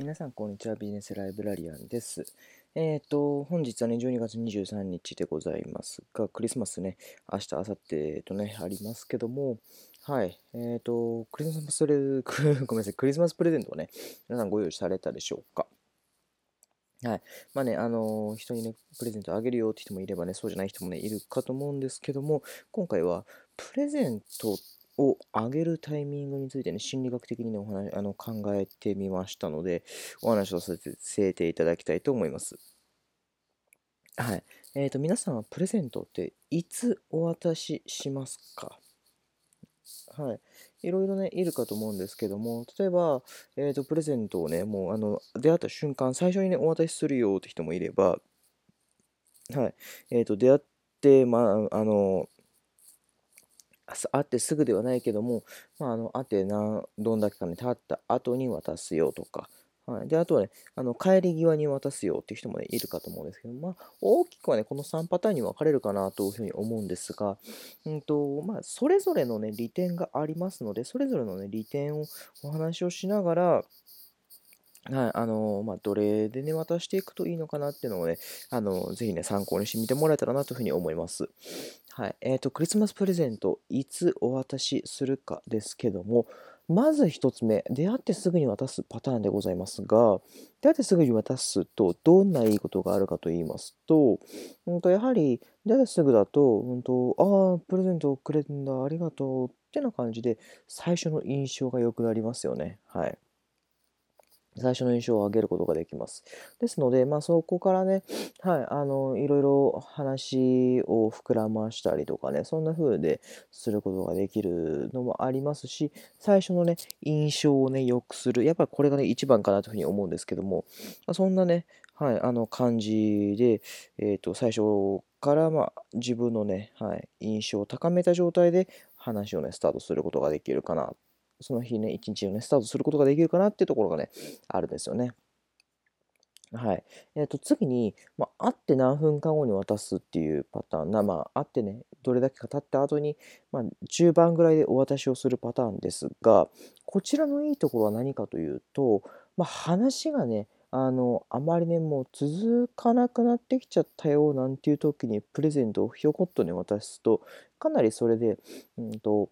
皆さん、こんにちは。ビジネスライブラリアンです。えっ、ー、と、本日はね、12月23日でございますが、クリスマスね、明日、明後日とね、ありますけども、はい。えっ、ー、と、クリスマスプレ、ごめんなさい、クリスマスプレゼントをね、皆さんご用意されたでしょうか。はい。まあね、あのー、人にね、プレゼントあげるよって人もいればね、そうじゃない人もね、いるかと思うんですけども、今回は、プレゼントっを上げるタイミングについてね、心理学的にね、お話あの考えてみましたので、お話をさせていただきたいと思います。はい。えっ、ー、と、皆さんはプレゼントっていつお渡ししますか？はい。いろいろね、いるかと思うんですけども、例えば、えっ、ー、と、プレゼントをね、もう、あの、出会った瞬間、最初にね、お渡しするよって人もいれば、はい。えっ、ー、と、出会って、まあ、あの、会ってすぐではないけども、まあ、あの会って何どんだけかね経った後に渡すよとか、はい、であとはねあの帰り際に渡すよっていう人も、ね、いるかと思うんですけど、まあ、大きくはねこの3パターンに分かれるかなというふうに思うんですが、うんとまあ、それぞれのね利点がありますのでそれぞれのね利点をお話をしながらはい、あのまあ、どれでね、渡していくといいのかなっていうのをね、あのぜひね、参考にしてみてもらえたらなというふうに思います。はい。えっ、ー、と、クリスマスプレゼント、いつお渡しするかですけども、まず1つ目、出会ってすぐに渡すパターンでございますが、出会ってすぐに渡すと、どんないいことがあるかと言いますと、うんとやはり、出会ってすぐだと、うんと、ああ、プレゼントをくれるんだ、ありがとうってな感じで、最初の印象が良くなりますよね。はい。最初の印象を上げることができます。ですので、まあ、そこからね、はい、あの、いろいろ話を膨らましたりとかね、そんな風ですることができるのもありますし、最初のね、印象をね、良くする。やっぱりこれがね、一番かなというふうに思うんですけども、ま、そんなね、はい、あの感じで、えっ、ー、と、最初から、まあ、自分のね、はい、印象を高めた状態で話をね、スタートすることができるかなその日ね、一日をね、スタートすることができるかなっていうところがね、あるんですよね。はい。えっ、ー、と、次に、まあ、会って何分間後に渡すっていうパターンな、まあ、会ってね、どれだけか経った後に、まあ、中盤ぐらいでお渡しをするパターンですが、こちらのいいところは何かというと、まあ、話がね、あの、あまりね、もう続かなくなってきちゃったよなんていう時にプレゼントをひょこっとね渡すと、かなりそれで、うんと、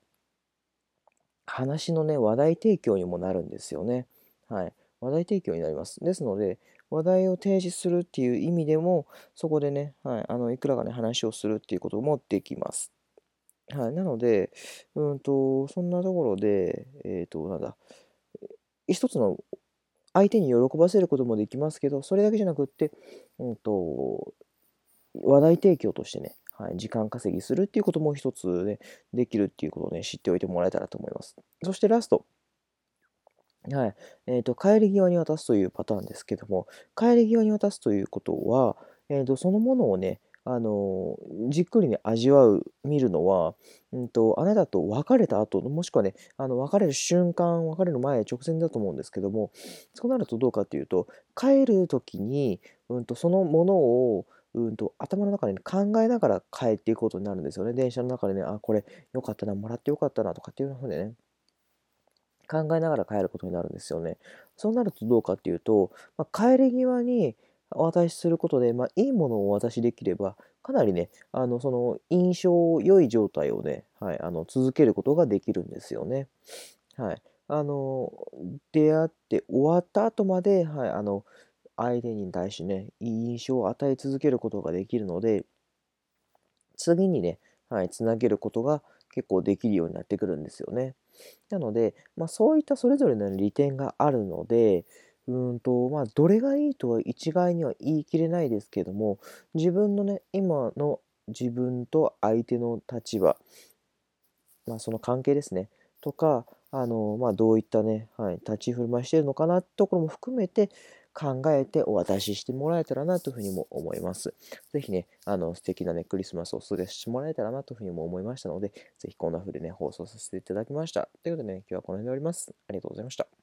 話のね、話題提供にもなるんですよね。はい。話題提供になります。ですので、話題を提示するっていう意味でも、そこでね、はい、あのいくらかね、話をするっていうこともできます。はい。なので、うんと、そんなところで、えっ、ー、と、なんだ、一つの相手に喜ばせることもできますけど、それだけじゃなくって、うんと、話題提供としてね、はい、時間稼ぎするっていうことも一つね、できるっていうことをね、知っておいてもらえたらと思います。そしてラスト。はい。えっ、ー、と、帰り際に渡すというパターンですけども、帰り際に渡すということは、えっ、ー、と、そのものをね、あのじっくりね、味わう、見るのは、うんと、あなたと別れた後、もしくはね、あの別れる瞬間、別れる前、直前だと思うんですけども、そうなるとどうかっていうと、帰る時に、うんと、そのものを、うんと、頭の中で、ね、考えながら帰っていくことになるんですよね。電車の中でね、あ、これよかったな、もらってよかったなとかっていうのでね、考えながら帰ることになるんですよね。そうなるとどうかっていうと、まあ、帰り際にお渡しすることで、まあ、いいものをお渡しできれば、かなりね、あの、その印象良い状態をね、はい、あの、続けることができるんですよね。はい。あの、出会って終わった後まで、はい、あの、相手に対してね、いい印象を与え続けることができるので、次にね、はい、つなげることが結構できるようになってくるんですよね。なので、まあ、そういったそれぞれの利点があるので、うんと、まあ、どれがいいとは一概には言い切れないですけども、自分のね、今の自分と相手の立場、まあ、その関係ですね、とか、あの、まあ、どういったね、はい、立ち振る舞いしてるのかなってところも含めて、考えてお渡ししてもらえたらなというふうにも思います。ぜひね、あの素敵なね、クリスマスを過ごしてもらえたらなというふうにも思いましたので、ぜひこんなふうでね、放送させていただきました。ということでね、今日はこの辺で終わります。ありがとうございました。